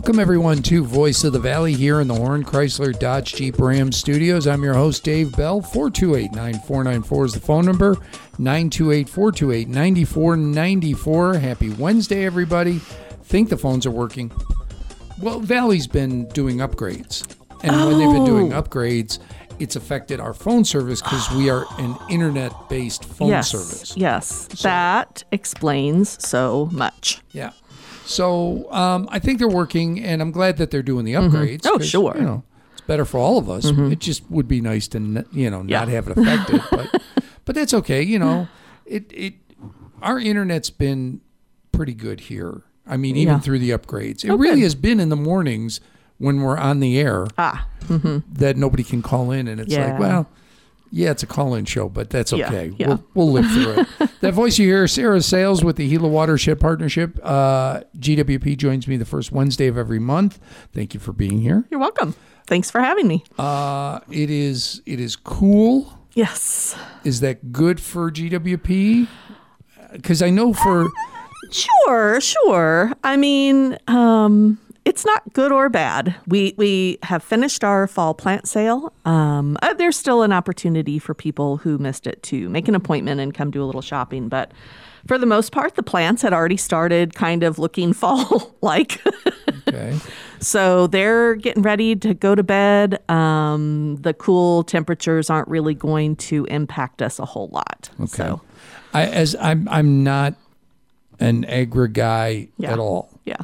Welcome, everyone, to Voice of the Valley here in the Horn Chrysler Dodge Jeep Ram studios. I'm your host, Dave Bell. 428 9494 is the phone number. 928 428 9494. Happy Wednesday, everybody. Think the phones are working. Well, Valley's been doing upgrades. And when they've been doing Oh. upgrades, it's affected our phone service because we are an internet based phone yes, service. Yes, that explains so much. Yeah. So um, I think they're working, and I'm glad that they're doing the upgrades. Oh, sure. You know, it's better for all of us. It just would be nice to, you know, Yeah. not have it affected, but but that's okay. You know, it it our internet's been pretty good here. I mean, even Yeah. through the upgrades, it really good. has been in the mornings when we're on the air Ah, that nobody can call in, and it's Yeah. like, well. Yeah, it's a call-in show, but that's okay. yeah. We'll, we'll live through it. that voice you hear, Sarah Sales with the Gila Watershed Partnership. Uh, GWP joins me the first Wednesday of every month. Thank you for being here. you're welcome. Thanks for having me. Uh, it is it is cool. yes. Is that good for GWP? Because I know for Sure, sure. I mean, um, it's not good or bad. We we have finished our fall plant sale. Um, uh, there's still an opportunity for people who missed it to make an appointment and come do a little shopping, but for the most part, the plants had already started kind of looking fall like. okay, So they're getting ready to go to bed. Um, the cool temperatures aren't really going to impact us a whole lot. okay. So, I as I'm I'm not an agri guy Yeah. at all. yeah.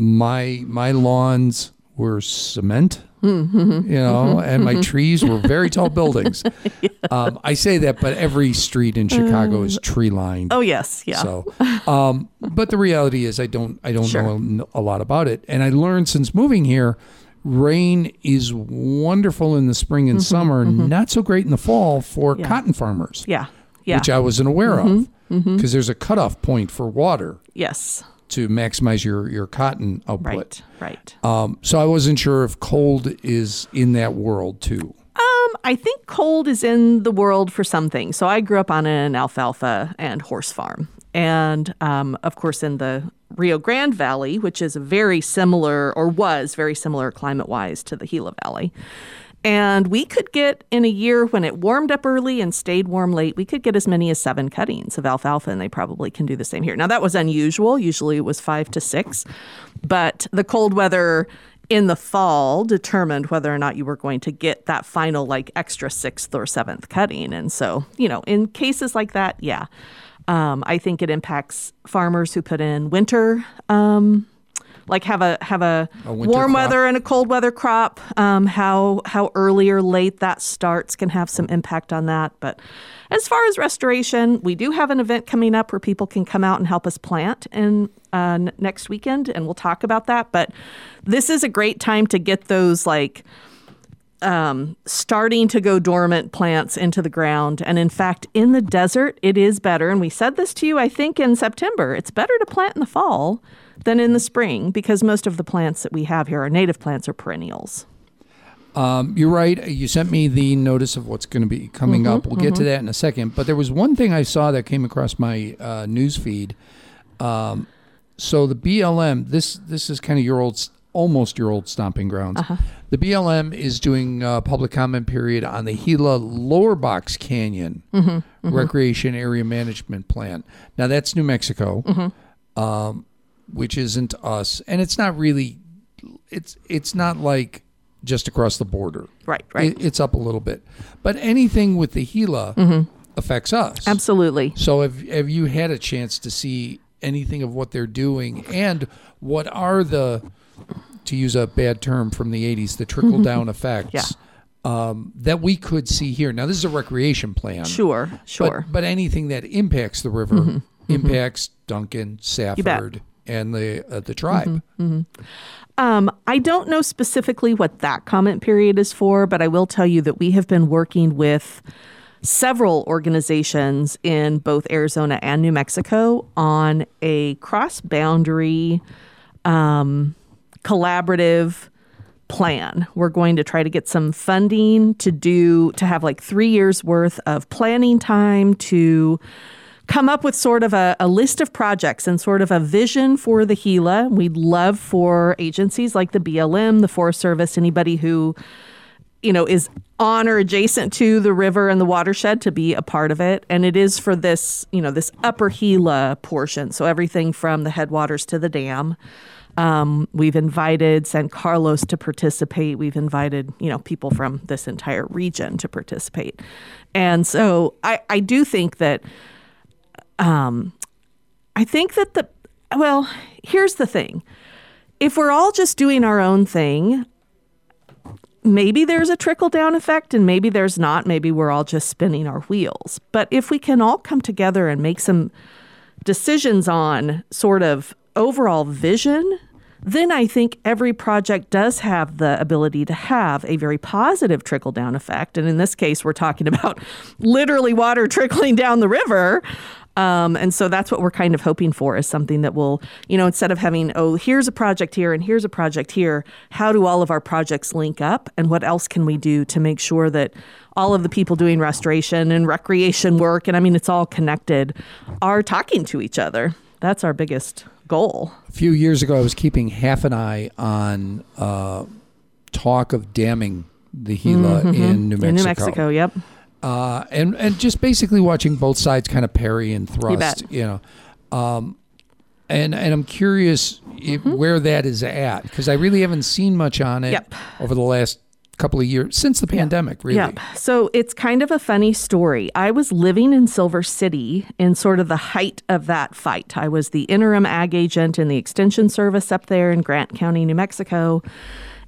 My my lawns were cement Mm-hmm. you know and my trees were very tall buildings um, i say that but every street in chicago is tree lined Oh, yes. Yeah. so um, but the reality is i don't i don't Sure. know a lot about it and i learned since moving here rain is wonderful in the spring and summer not so great in the fall for Mm-hmm, Yeah. cotton farmers yeah. Yeah. Mm-hmm. which i wasn't aware of because there's a cutoff point for water yes. To maximize your, your cotton output Right. Right. um, so I wasn't sure if cold is in that world too. Um, I think cold is in the world for some things. So I grew up on an alfalfa and horse farm. And um, of course, in the Rio Grande Valley, which is a very similar, or was very similar climate wise to the Gila Valley. And we could get in a year when it warmed up early and stayed warm late, we could get as many as seven cuttings of alfalfa, and they probably can do the same here. Now, that was unusual. Usually it was five to six. But the cold weather in the fall determined whether or not you were going to get that final, like, extra sixth or seventh cutting. And so, you know, in cases like that, yeah. Um, I think it impacts farmers who put in winter um, like have a have a, A warm crop. weather and a cold weather crop. Um, how how early or late that starts can have some impact on that. But as far as restoration, we do have an event coming up where people can come out and help us plant in uh, n- next weekend, and we'll talk about that. But this is a great time to get those like um, starting to go dormant plants into the ground. And in fact, in the desert, it is better. And we said this to you, I think, in September. It's better to plant in the fall than in the spring because most of the plants that we have here are native plants or perennials. Um, you're right. You sent me the notice of what's going to be coming up. We'll get to that in a second. But there was one thing I saw that came across my uh, news feed. Um, so the BLM, this this is kind of your old, almost your old stomping grounds. The BLM is doing a public comment period on the Gila Lower Box Canyon Recreation Area Management Plan. Now that's New Mexico, um, which isn't us, and it's not really. It's it's not like just across the border. Right, right. It, it's up a little bit, but anything with the Gila mm-hmm. affects us. Absolutely. So have have you had a chance to see anything of what they're doing and what are the to use a bad term from the 80s the trickle down effects Yeah. um, that we could see here. Now this is a recreation plan. Sure, sure. but anything that impacts the river mm-hmm. Mm-hmm. impacts Duncan. Safford and the uh, the tribe. Um, I don't know specifically what that comment period is for, but I will tell you that we have been working with several organizations in both Arizona and New Mexico on a cross boundary um, collaborative plan. We're going to try to get some funding to do to have like three years worth of planning time to come up with sort of a, a list of projects and sort of a vision for the Gila. We'd love for agencies like the BLM, the Forest Service, anybody who you know is on or adjacent to the river and the watershed to be a part of it. And it is for this you know this upper gila portion. So everything from the headwaters to the dam. Um, we've invited san carlos to participate. We've invited you know people from this entire region to participate. And so i, I do think that um, i think that the well here's the thing if we're all just doing our own thing maybe there's a trickle down effect and maybe there's not. Maybe we're all just spinning our wheels. But if we can all come together and make some decisions on sort of overall vision, then I think every project does have the ability to have a very positive trickle down effect. And in this case, we're talking about literally water trickling down the river. Um, and so that's what we're kind of hoping for is something that will, you know, instead of having, oh, here's a project here and here's a project here, how do all of our projects link up? And what else can we do to make sure that all of the people doing restoration and recreation work, and I mean, it's all connected, are talking to each other? That's our biggest goal. A few years ago, I was keeping half an eye on uh, talk of damming the Gila mm-hmm. in New Mexico. In New Mexico, yep uh, and and just basically watching both sides kind of parry and thrust. You, you know, um, and and I'm curious if, mm-hmm. where that is at because I really haven't seen much on it yep. over the last couple of years since the pandemic really. So it's kind of a funny story. I was living in silver city in sort of the height of that fight. I was the interim ag agent in the extension service up there in grant county new mexico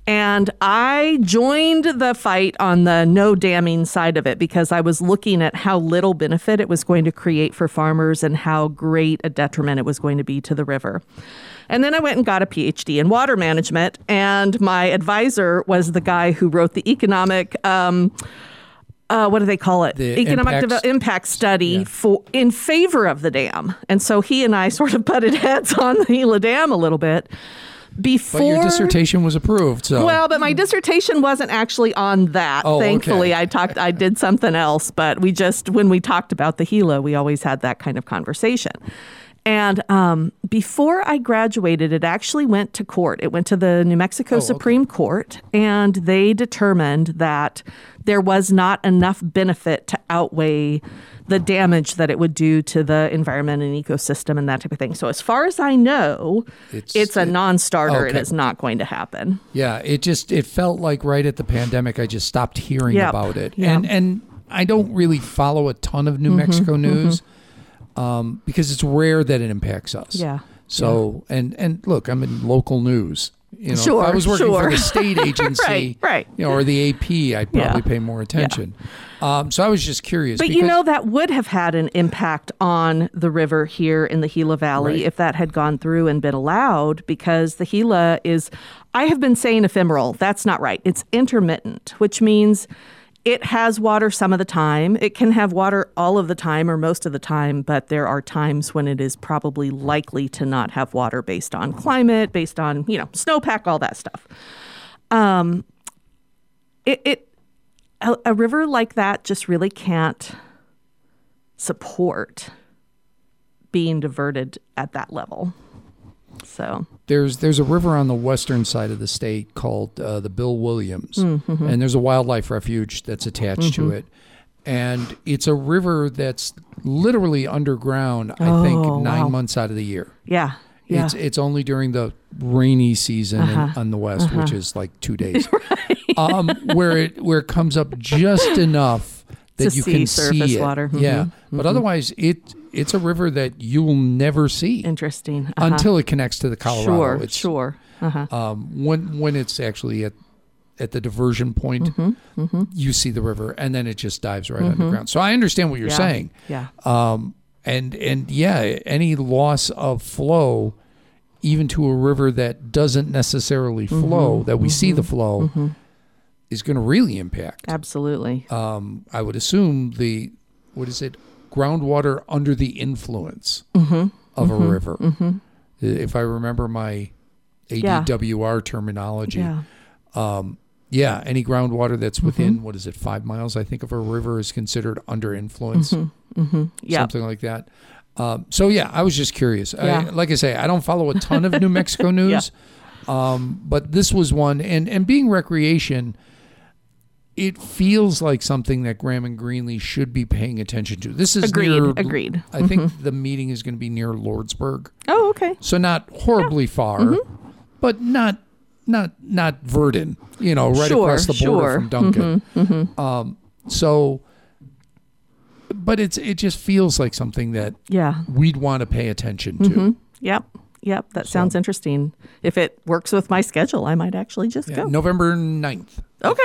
and I joined the fight on the no damming side of it because I was looking at how little benefit it was going to create for farmers and how great a detriment it was going to be to the river. And then I went and got a PhD in water management, and my advisor was the guy who wrote the economic. Um, uh, what do they call it? The Economic impacts, impact study yeah. for in favor of the dam. And so he and I sort of butted heads on the Gila Dam a little bit before but your dissertation was approved so well but my dissertation wasn't actually on that oh, thankfully okay. i talked i did something else but we just when we talked about the gila we always had that kind of conversation and um, before I graduated, it actually went to court. It went to the New Mexico oh, Supreme okay. Court, and they determined that there was not enough benefit to outweigh the damage that it would do to the environment and ecosystem and that type of thing. So, as far as I know, it's, it's a non-starter. Okay. It is not going to happen. Yeah, it just it felt like right at the pandemic, I just stopped hearing yep. about it, yep. and and I don't really follow a ton of New mm-hmm, Mexico news mm-hmm. um, because it's rare that it impacts us. Yeah. So yeah. and and look, I'm in local news. You know, sure, if I was working sure. for the state agency, right, right. you know, or the AP, I'd probably yeah. pay more attention. Yeah. Um, so I was just curious. But you know, that would have had an impact on the river here in the Gila Valley right. if that had gone through and been allowed, because the Gila is, I have been saying ephemeral. That's not right. It's intermittent, which means it has water some of the time. It can have water all of the time or most of the time, but there are times when it is probably likely to not have water based on climate, based on, you know, snowpack, all that stuff. Um, it, it a, a river like that just really can't support being diverted at that level. So there's there's a river on the western side of the state called uh, the Bill Williams, mm-hmm. and there's a wildlife refuge that's attached mm-hmm. to it, and it's a river that's literally underground. I oh, think nine wow. months out of the year. Yeah. Yeah. It's it's only during the rainy season uh-huh. in, on the west, uh-huh. which is like two days, right. um, where it where it comes up just enough that to you see can surface see it. water. Mm-hmm. Yeah, mm-hmm. but otherwise it it's a river that you will never see interesting uh-huh. until it connects to the Colorado. Sure, it's, sure. Uh-huh. Um, when when it's actually at at the diversion point, mm-hmm. Mm-hmm. you see the river, and then it just dives right Mm-hmm. underground. So I understand what you're yeah. saying. Yeah. Um, and and yeah, any loss of flow, even to a river that doesn't necessarily Mm-hmm. flow, that we see the flow, is going to really impact. Absolutely. Um, I would assume the what is it, groundwater under the influence Mm-hmm. of a river. If I remember my Yeah. ADWR terminology, Yeah. um, yeah, any groundwater that's within what is it, five miles? I think of a river is considered under influence. Yep. something like that. Um, so yeah, I was just curious. I, like I say, I don't follow a ton of New Mexico news, um, but this was one. And and being recreation, it feels like something that Graham and Greenlee should be paying attention to. This is Agreed, near. agreed. Mm-hmm. I think the meeting is going to be near Lordsburg, Oh, okay. so not horribly far, Mm-hmm. but not not not Virden. You know, right Sure, across the border sure. from Duncan. Um, so, but it's it just feels like something that Yeah. we'd want to pay attention to. Yep. Yep. That sounds interesting. If it works with my schedule, I might actually just Yeah, go. November 9th. Okay.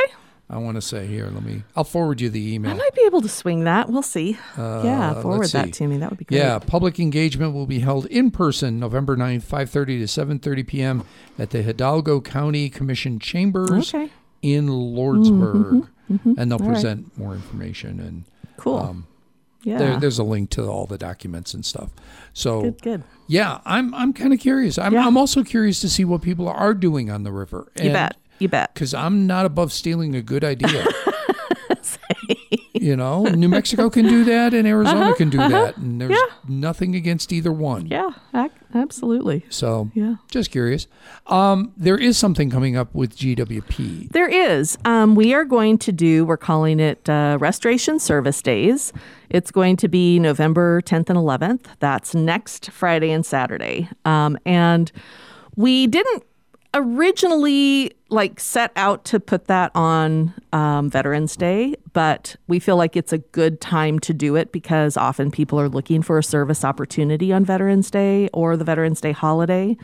I want to say here. Let me. I'll forward you the email. I might be able to swing that. We'll see. yeah. Uh, Forward let's that to me. That would be great. Yeah, public engagement will be held in person November 9th, 5:30 to 7:30 p.m. at the Hidalgo County Commission Chambers Okay. in Lordsburg, and they'll All right. present more information and Cool. um, yeah. there, there's a link to all the documents and stuff. So good. Good. yeah, I'm I'm kind of curious. I'm Yeah. I'm also curious to see what people are doing on the river. You bet. You bet. Because I'm not above stealing a good idea. you know, New Mexico can do that, and Arizona can do that, and there's Uh-huh. Yeah. nothing against either one. Yeah. Absolutely. So, Yeah. just curious. Um, there is something coming up with GWP. There is. Um, we are going to do, we're calling it uh, Restoration Service Days. It's going to be November 10th and 11th. That's next Friday and Saturday. Um, and we didn't originally like set out to put that on um, Veterans Day, but we feel like it's a good time to do it because often people are looking for a service opportunity on Veterans Day or the Veterans Day holiday.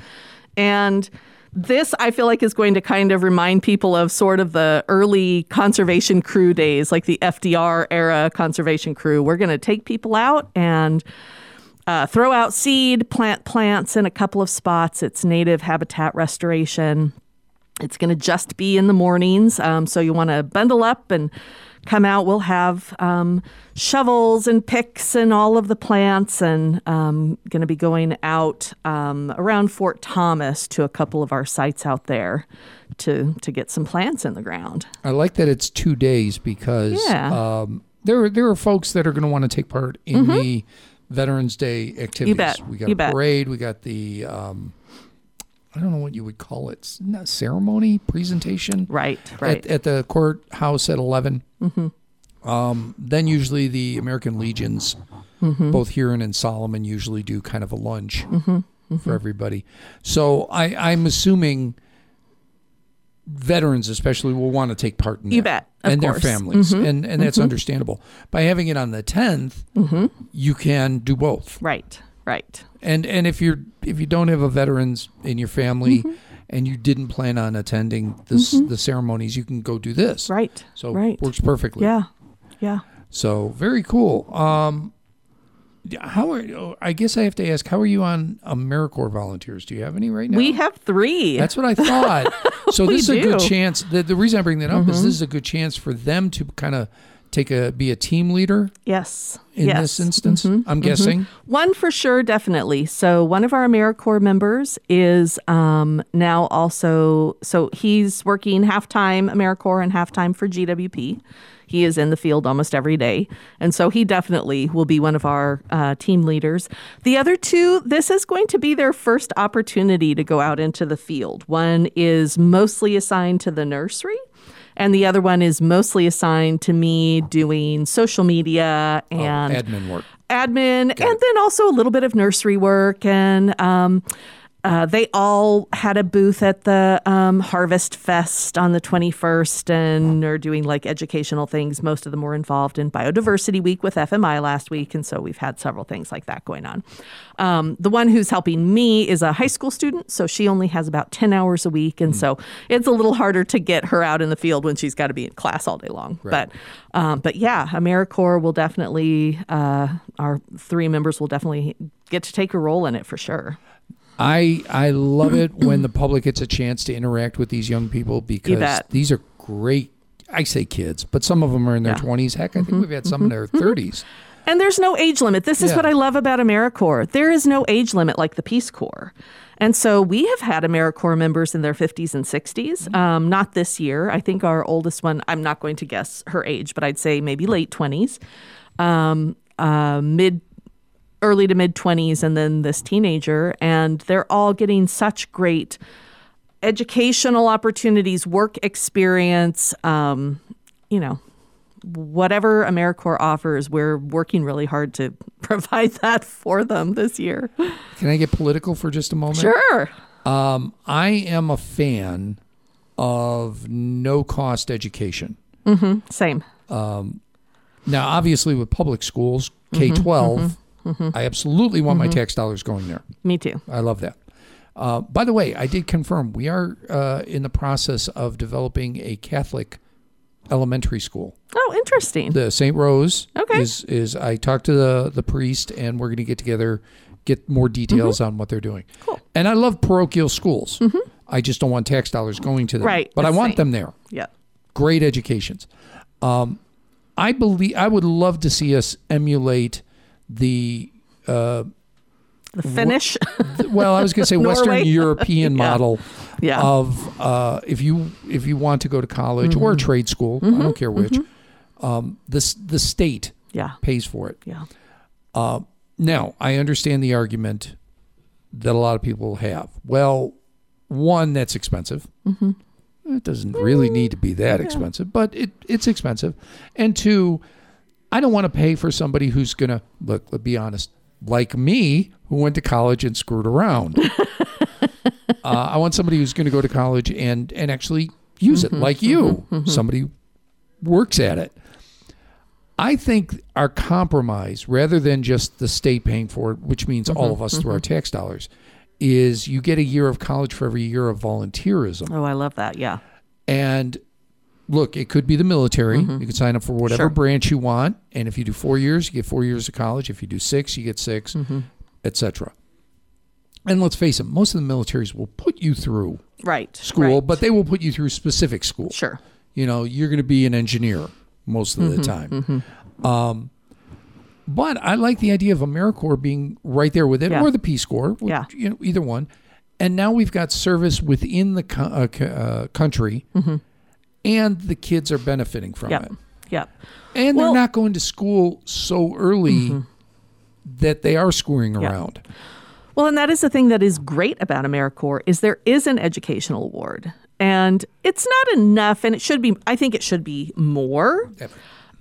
And this, I feel like, is going to kind of remind people of sort of the early conservation crew days, like the FDR era conservation crew. We're going to take people out and uh, throw out seed, plant plants in a couple of spots. It's native habitat restoration. It's going to just be in the mornings. Um, so you want to bundle up and come out. We'll have um, shovels and picks and all of the plants, and um, going to be going out um, around Fort Thomas to a couple of our sites out there to to get some plants in the ground. I like that it's two days because Yeah. um, there, there are folks that are going to want to take part in the Veterans Day activities. Mm-hmm. bet. We got You a bet. parade. We got the, um, I don't know what you would call it, ceremony, presentation. Right, right. at, at the courthouse at 11. Mm-hmm. Um, then usually the American Legions, Mm-hmm. both Huron and in Solomon, usually do kind of a lunch Mm-hmm. for everybody. So I, I'm assuming veterans, especially, will want to take part in You that. bet, of and course. their families, Mhm. and and that's understandable. By having it on the 10th, Mm-hmm. you can do both. right, right. And and if you're if you don't have a veterans in your family. Mm-hmm. And you didn't plan on attending this, the ceremonies, you can go do this. Right. So right. works perfectly. Yeah. Yeah. So very cool. Um, how are oh, I guess I have to ask, how are you on AmeriCorps volunteers? Do you have any right now? We have three. That's what I thought. so this is a good. Mm-hmm. chance. The, the reason I bring that up is this is a good chance for them to kind of take a be a team leader yes. in yes. this instance. Mhm. I'm guessing. One for sure, definitely. So one of our AmeriCorps members is um, now also so he's working half time AmeriCorps and half time for GWP. He is in the field almost every day, and so he definitely will be one of our uh, team leaders. The other two, this is going to be their first opportunity to go out into the field. One is mostly assigned to the nursery. And the other one is mostly assigned to me doing social media Oh, and admin work. admin and then also a little bit of nursery work and um, uh, they all had a booth at the um, Harvest Fest on the 21st and are doing like educational things. Most of them were involved in Biodiversity Week with FMI last week. And so we've had several things like that going on. Um, the one who's helping me is a high school student. So she only has about 10 hours a week. And so it's a little harder to get her out in the field when she's got to be in class all day long. But um, but yeah, AmeriCorps will definitely, uh, our three members will definitely get to take a role in it for sure. I I love it when the public gets a chance to interact with these young people because these are great. I say kids, but some of them are in their Yeah. Mm-hmm. 20s. Heck, I think we've had some in their 30s. And there's no age limit. This is Yeah. what I love about AmeriCorps. There is no age limit like the Peace Corps. And so we have had AmeriCorps members in their 50s and 60s. Um, not this year. I think our oldest one, I'm not going to guess her age, but I'd say maybe late 20s. Um, uh, mid early to mid 20s and then this teenager and they're all getting such great educational opportunities work experience um, you know whatever americorps offers we're working really hard to provide that for them this year. Can I get political for just a moment? sure. Um, I am a fan of no cost education. same. Now, obviously, with public schools, K 12, I absolutely want my tax dollars going there. me too I love that. Uh, by the way, I did confirm we are uh, in the process of developing a Catholic elementary school. oh interesting The St. Rose Okay. is is I talked to the the priest and we're going to get together, get more details on what they're doing. Mm-hmm. Cool. Mm-hmm. And I love parochial schools. I just don't want tax dollars going to them. Right, But I want same. them there. yeah Great educations. Um, I believe I would love to see us emulate the uh, the Finnish well, I was going to say Western European Yeah. model Yeah. of uh, if you if you want to go to college Mm-hmm. or trade school, I don't care which, um, this the state yeah pays for it. yeah Now, I understand the argument that a lot of people have. Well, one, that's expensive. Mm-hmm. It doesn't really need to be that expensive, but it, it's expensive. And two, I don't want to pay for somebody who's going to, look, let's be honest, like me, who went to college and screwed around. uh, I want somebody who's going to go to college and, and actually use it, mm-hmm, like you. Mm-hmm, mm-hmm. Somebody works at it. I think our compromise, rather than just the state paying for it, which means all of us through our tax dollars, is you get a year of college for every year of volunteerism. oh i love that yeah And look, it could be the military. You can sign up for whatever Sure. branch you want, and if you do four years, you get four years of college. If you do six, you get 6 etc. And let's face it, most of the militaries will put you through right school, right. but they will put you through specific school sure you know you're going to be an engineer most of the Mm-hmm, time um, but i like the idea of americorps being right there with it Yeah. or the peace corps which, Yeah. you know either one and now we've got service within the co- uh, uh, country and the kids are benefiting from yep it yep and Well- they're not going to school so early that they are screwing Yeah. around Well, and that is the thing that is great about AmeriCorps is there is an educational award, and it's not enough, and it should be. I think it should be more.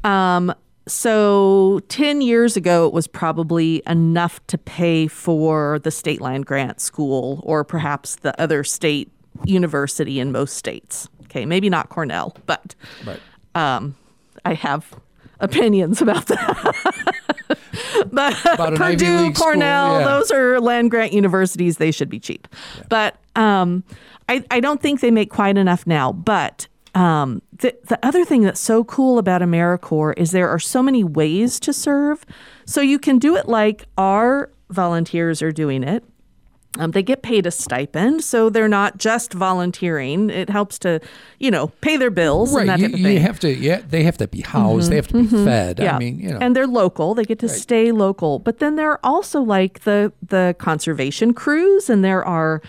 Um, so ten years ago, it was probably enough to pay for the state land grant school, or perhaps the other state university in most states. Okay, maybe not Cornell, but right I have opinions about that. but About Purdue, Cornell, yeah. those are land grant universities. They should be cheap. But um, I, I don't think they make quite enough now. But um, the, the other thing that's so cool about AmeriCorps is there are so many ways to serve. So you can do it like our volunteers are doing it. Um, they get paid a stipend, so they're not just volunteering. It helps to, you know, pay their bills and right that you, type of you have to yeah they have to be housed they have to be fed i mean you know and they're local. They get to stay local. But then there are also like the the conservation crews, and there are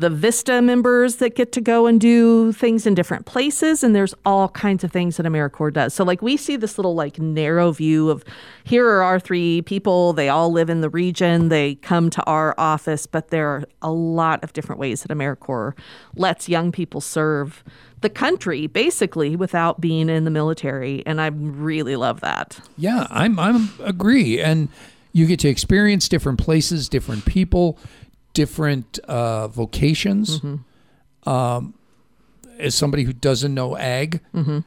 the Vista members that get to go and do things in different places. And there's all kinds of things that AmeriCorps does. So like we see this little like narrow view of here are our three people. They all live in the region. They come to our office, but there are a lot of different ways that AmeriCorps lets young people serve the country basically without being in the military and i really love that Yeah, I'm I'm agree, and you get to experience different places, different people, different uh, vocations. Mm-hmm. Um, as somebody who doesn't know ag, mm-hmm.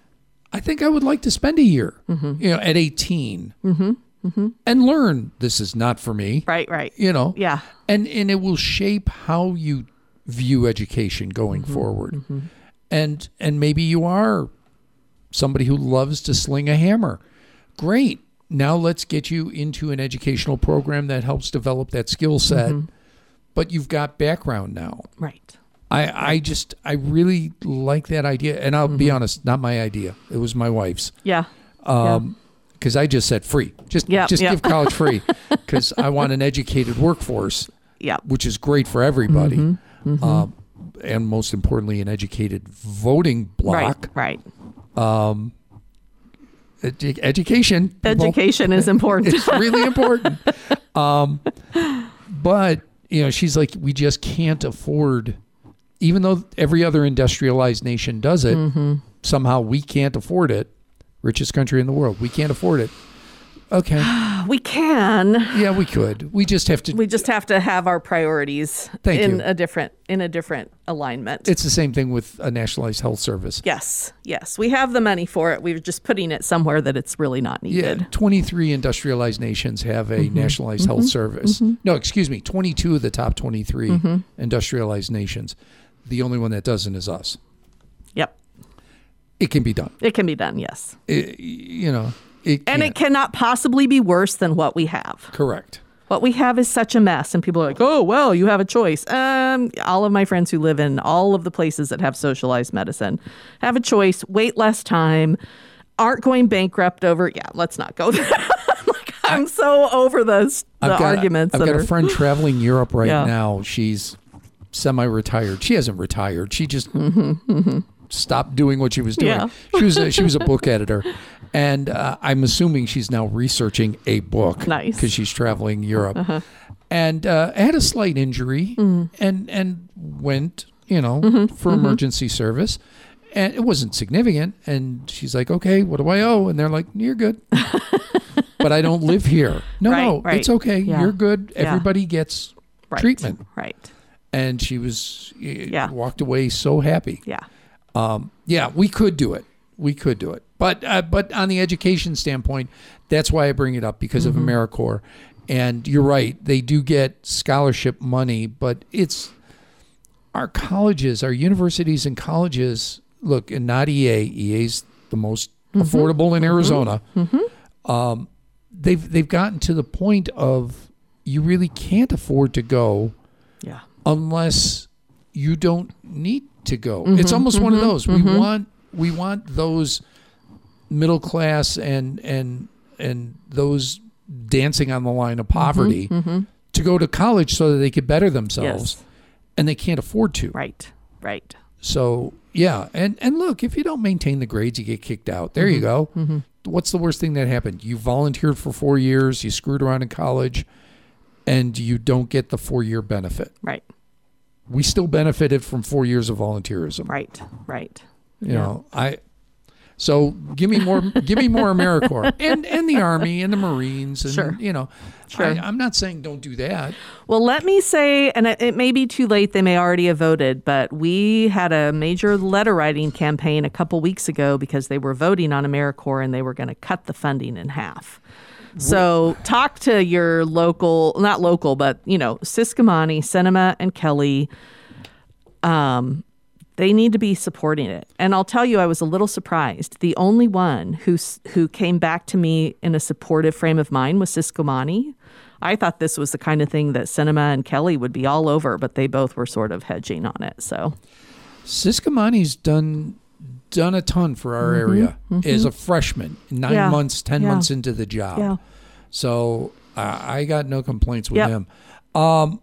I think I would like to spend a year, mm-hmm. you know, at 18, and learn this is not for me. right right. You know, yeah. And and it will shape how you view education going forward. And and maybe you are somebody who loves to sling a hammer. Great. Now let's get you into an educational program that helps develop that skill set but you've got background now right i i just i really like that idea and i'll be honest not my idea it was my wife's yeah um because i just said free just Yeah, just yeah. give college free because i want an educated workforce yeah which is great for everybody, Mm-hmm, Um, and most importantly, an educated voting block. right right edu- education. people. Education is important. It's really important. Um, but you know, she's like, we just can't afford, even though every other industrialized nation does it. Mm-hmm. Somehow we can't afford it. Richest country in the world, we can't afford it. Okay, we can. yeah, we could. We just have to. We just have to have our priorities Thank in you. a different in a different alignment. It's the same thing with a nationalized health service. yes, yes, we have the money for it. We're just putting it somewhere that it's really not needed. Yeah. 23 industrialized nations have a mm-hmm. nationalized health mm-hmm. service. Mm-hmm. No, excuse me, 22 of the top 23 industrialized nations. The only one that doesn't is us. Yep, It can be done. it can be done. Yes, It, you know, it and it cannot possibly be worse than what we have. correct. What we have is such a mess, and people are like, "Oh, well, you have a choice." Um, all of my friends who live in all of the places that have socialized medicine have a choice. Wait less time. Aren't going bankrupt over. Yeah, let's not go there. like, I'm so over those the I've got, arguments I've got are. a friend traveling Europe right Yeah. now. She's semi-retired. She hasn't retired. She just stopped doing what she was doing. Yeah. She was a, she was a book editor, and uh, I'm assuming she's now researching a book. Nice. Uh-huh. because she's traveling Europe, and uh, had a slight injury, Mm. and and went you know Mm-hmm. for emergency service. And it wasn't significant. And she's like, okay, what do I owe? And they're like, you're good. but I don't live here. No, Right, no, right. it's okay. Yeah. You're good. Yeah. Everybody gets right, treatment. Right. And she was. Yeah. walked away so happy. Yeah. Um, yeah, we could do it. We could do it. But uh, but on the education standpoint, that's why I bring it up because Mm-hmm. of AmeriCorps. And you're right, they do get scholarship money, but it's our colleges, our universities and colleges. Look, and not EA. EA's the most Mm-hmm. affordable in Arizona. Um, they've they've gotten to the point of you really can't afford to go Yeah. unless you don't need to go. Mm-hmm, it's almost one of mm-hmm, those. We mm-hmm. want we want those middle class and and and those dancing on the line of mm-hmm, poverty to go to college so that they could better themselves Mm-hmm, Yes. and they can't afford to. Right. Right. So, yeah, and and look, if you don't maintain the grades, you get kicked out. There you go. What's the worst thing that happened? You volunteered for 4 years, you screwed around in college and you don't get the 4-year benefit Right. We still benefited from four years of volunteerism. Right. Right. You know, I. So give me more, give me more AmeriCorps and and the Army and the Marines and Sure. you know, Sure. I, I'm not saying don't do that. Well, let me say, and it, it may be too late, they may already have voted, but we had a major letter writing campaign a couple weeks ago because they were voting on AmeriCorps and they were going to cut the funding in half. So talk to your local, not local, but, you know, Ciscomani, Sinema, and Kelly. Um, they need to be supporting it. And I'll tell you, I was a little surprised. The only one who who came back to me in a supportive frame of mind was Ciscomani. I thought this was the kind of thing that Sinema and Kelly would be all over, but they both were sort of hedging on it. So Ciscomani's done done a ton for our area as a freshman, nine Mm-hmm. Yeah. months, ten Yeah. months into the job. yeah, So uh, I got no complaints with Yep. him. Um,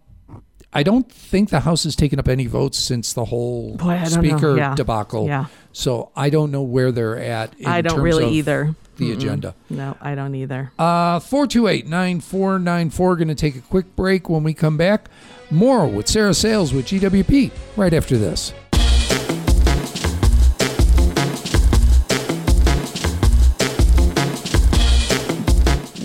I don't think the House has taken up any votes since the whole Boy, I don't know. speaker debacle. Yeah. So I don't know where they're at. In I don't terms really of either. The agenda. No, I don't either. Uh, 428 9494. Going to take a quick break when we come back. More with Sarah Sales with GWP right after this.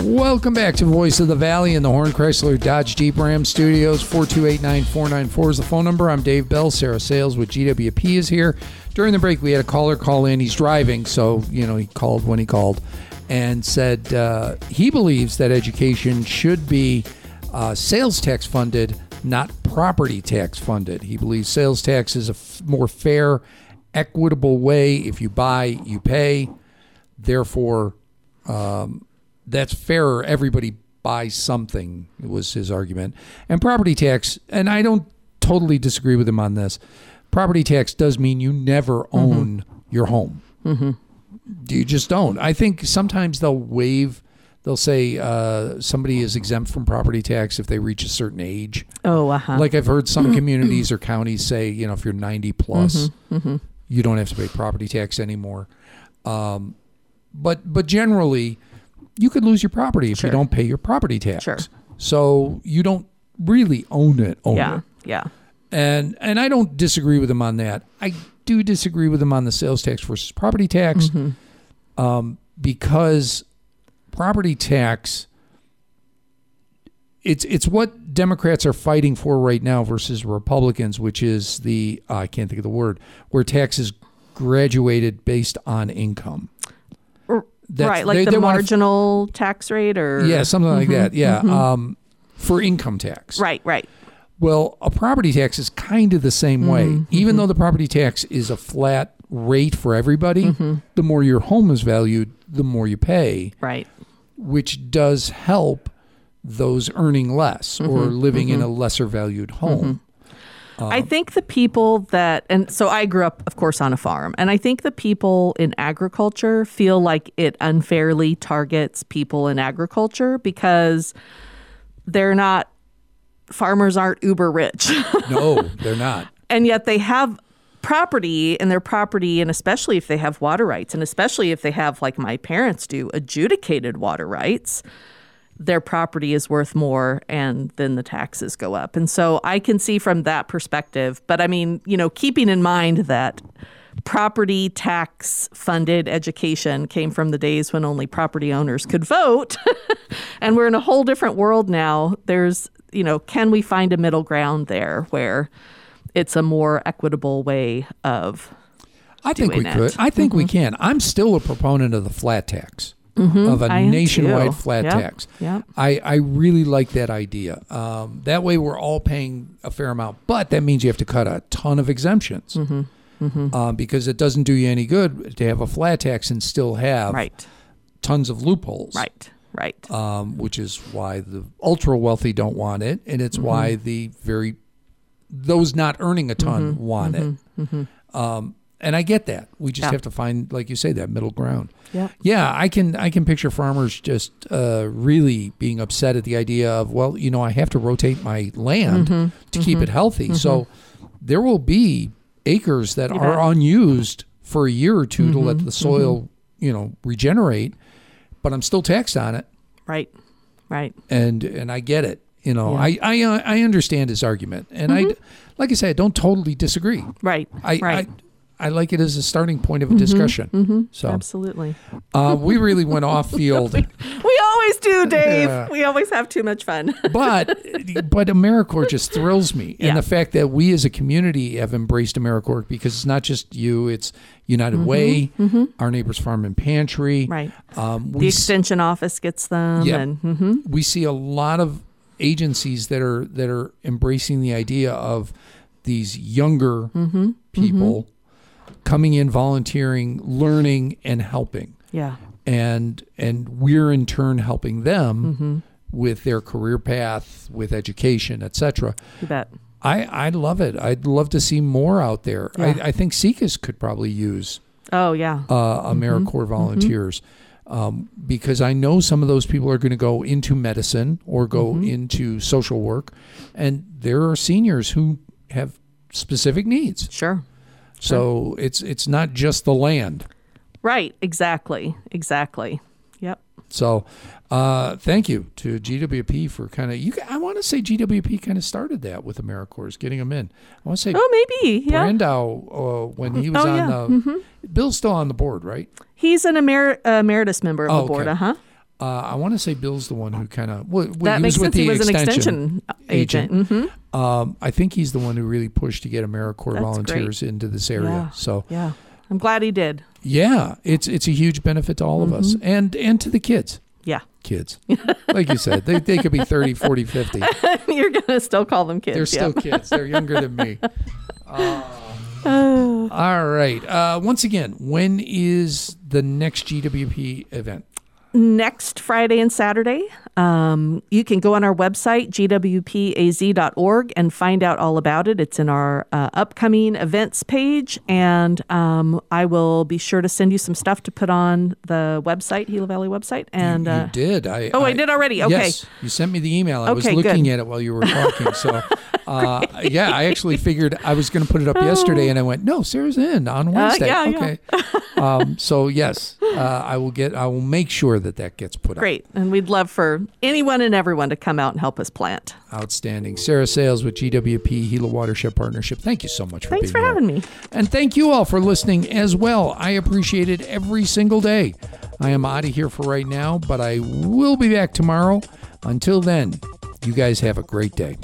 Welcome back to Voice of the Valley in the Horn Chrysler Dodge Jeep Ram Studios. 428 9494 is the phone number. I'm Dave Bell. Sarah Sales with GWP is here. During the break, we had a caller call in. He's driving, so, you know, he called when he called and said uh, he believes that education should be uh, sales tax funded, not property tax funded. He believes sales tax is a f- more fair, equitable way. If you buy, you pay. Therefore, um, that's fairer. Everybody buys something, was his argument. And property tax, and I don't totally disagree with him on this. Property tax does mean you never own your home. Mm-hmm. You just don't. I think sometimes they'll waive, they'll say uh, somebody is exempt from property tax if they reach a certain age. Oh, uh huh. Like I've heard some communities or counties say, you know, if you're 90 plus, you don't have to pay property tax anymore. Um, but but generally, you could lose your property if Sure. you don't pay your property tax. Sure. So you don't really own it. Own Yeah. it. Yeah. And and I don't disagree with him on that. I do disagree with him on the sales tax versus property tax, Mm-hmm. um, because property tax. It's it's what Democrats are fighting for right now versus Republicans, which is the uh, I can't think of the word where taxes graduated based on income. Right. Like they- the they marginal tax rate or. Yeah, something like that. Mm-hmm, yeah, mm-hmm. um, for income tax. Right. Right. Well, a property tax is kind of the same way. Mm-hmm, Even though the property tax is a flat rate for everybody, the more your home is valued, the more you pay, Right. which does help those earning less or living in a lesser valued home. I oh. think the people that, and so I grew up, of course, on a farm, and I think the people in agriculture feel like it unfairly targets people in agriculture because they're not, farmers aren't uber rich. No, they're not. and yet they have property and their property and especially if they have water rights and especially if they have like my parents do adjudicated water rights their property is worth more and then the taxes go up and so i can see from that perspective but i mean you know keeping in mind that property tax funded education came from the days when only property owners could vote and we're in a whole different world now there's you know can we find a middle ground there where it's a more equitable way of I think we could. it. Mm-hmm. I think we can. I'm still a proponent of the flat tax, of a Mm-hmm. I nationwide flat Yep. tax. Yep. I, I really like that idea. Um, that way, we're all paying a fair amount, but that means you have to cut a ton of exemptions Mm-hmm. Um, because it doesn't do you any good to have a flat tax and still have right tons of loopholes. right right Um, which is why the ultra wealthy don't want it, and it's Mm-hmm. why the very those not earning a ton want it. Um, and I get that. We just Mm-hmm. Yeah. have to find, like you say, that middle ground. Yep. Yeah, I can I can picture farmers just uh, really being upset at the idea of well, you know, I have to rotate my land Mm-hmm. to keep it healthy. So there will be acres that You are bet. unused for a year or 2 to let Mm-hmm. the soil, you know, regenerate, but I'm still taxed on it, right right and and I get it. You know, Yeah. I I uh, I understand his argument, and I, like I said, I don't totally disagree. right I right Mm-hmm. I, I like it as a starting point of a discussion. So absolutely uh, we really went off field. we always do dave Yeah. we always have too much fun but but AmeriCorps just thrills me, and the fact that we as a community have embraced AmeriCorps because it's not just you; it's United Way, our neighbors farm and pantry. Mm-hmm. right Um, the we s- extension office gets them Yeah. and mhm. we see a lot of agencies that are that are embracing the idea of these younger Mm-hmm. people coming in, volunteering, learning, and helping. yeah and and we're in turn helping them Mm-hmm. with their career path, with education, etc. you bet I I love it. I'd love to see more out there. Yeah. I, I think SECAS could probably use oh yeah uh, AmeriCorps volunteers um, because I know some of those people are going to go into medicine or go into social work, and there are seniors who have specific needs. sure So it's it's not just the land. right exactly exactly yep So, uh, thank you to GWP for kind of you. I want to say GWP kind of started that with AmeriCorps, getting them in. I want to say oh maybe yeah Brandau uh, when he was Oh, on yeah. the. Bill's still on the board, right? He's an emer- emeritus member of Oh, the board, okay. uh huh. Uh, I want to say Bill's the one who kind of. Well, That makes sense. He was an extension. extension agent. hmm Um, I think he's the one who really pushed to get AmeriCorps That's volunteers into this area. Yeah. So Yeah. I'm glad he did. yeah, it's it's a huge benefit to all of us Mm-hmm. and and to the kids. Yeah. Kids, like you said, they, they could be 30, 40, 50. You're going to still call them kids. They're still yeah. kids. They're younger than me. Uh, all right. Uh, once again, when is the next GWP event? Next Friday and Saturday, Um, you can go on our website, gwpaz.org, and find out all about it. It's in our uh, upcoming events page, and um, I will be sure to send you some stuff to put on the website, Gila Valley website. And you, you uh, did. I, oh, I, I, did already. Okay. Yes, you sent me the email. I okay, was looking good. at it while you were talking. So, uh, yeah, I actually figured I was going to put it up yesterday, and I went, no, Sarah's in on Wednesday. Uh, yeah, okay. Yeah. um, so yes, uh, I will get. I will make sure that that gets put Great. up. Great, and we'd love for anyone and everyone to come out and help us plant. Outstanding. Sarah Sales with GWP Gila Watershed Partnership. Thank you so much for Thanks for having me. And thank you all for listening as well. I appreciate it every single day. I am out of here for right now, but I will be back tomorrow. Until then, you guys have a great day.